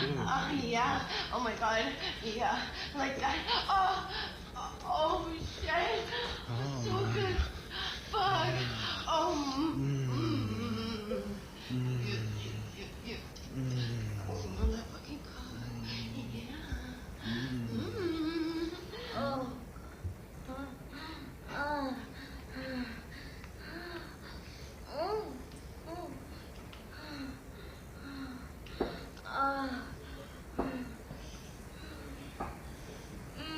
Uh, yeah. Oh my god. Yeah. Like that. Oh. Oh, oh shit. Oh, so good. Fuck. Oh.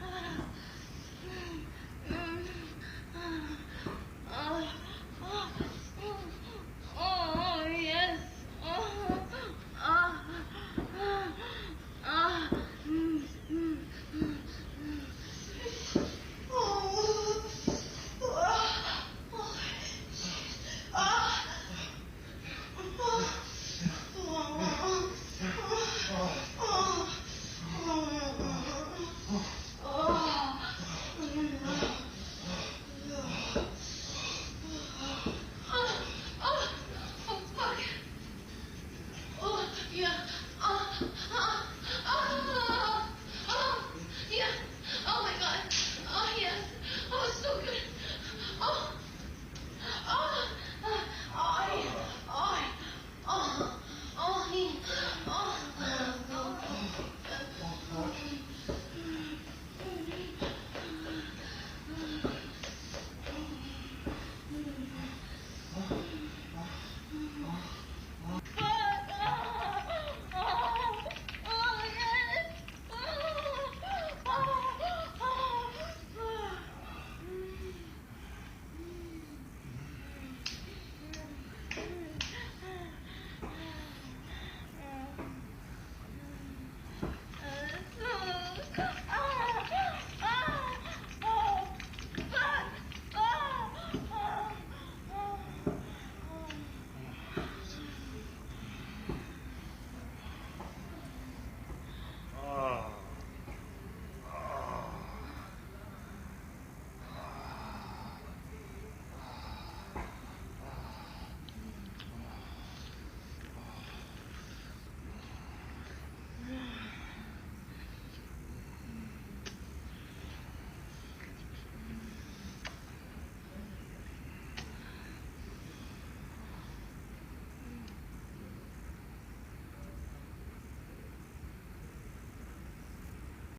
ああ。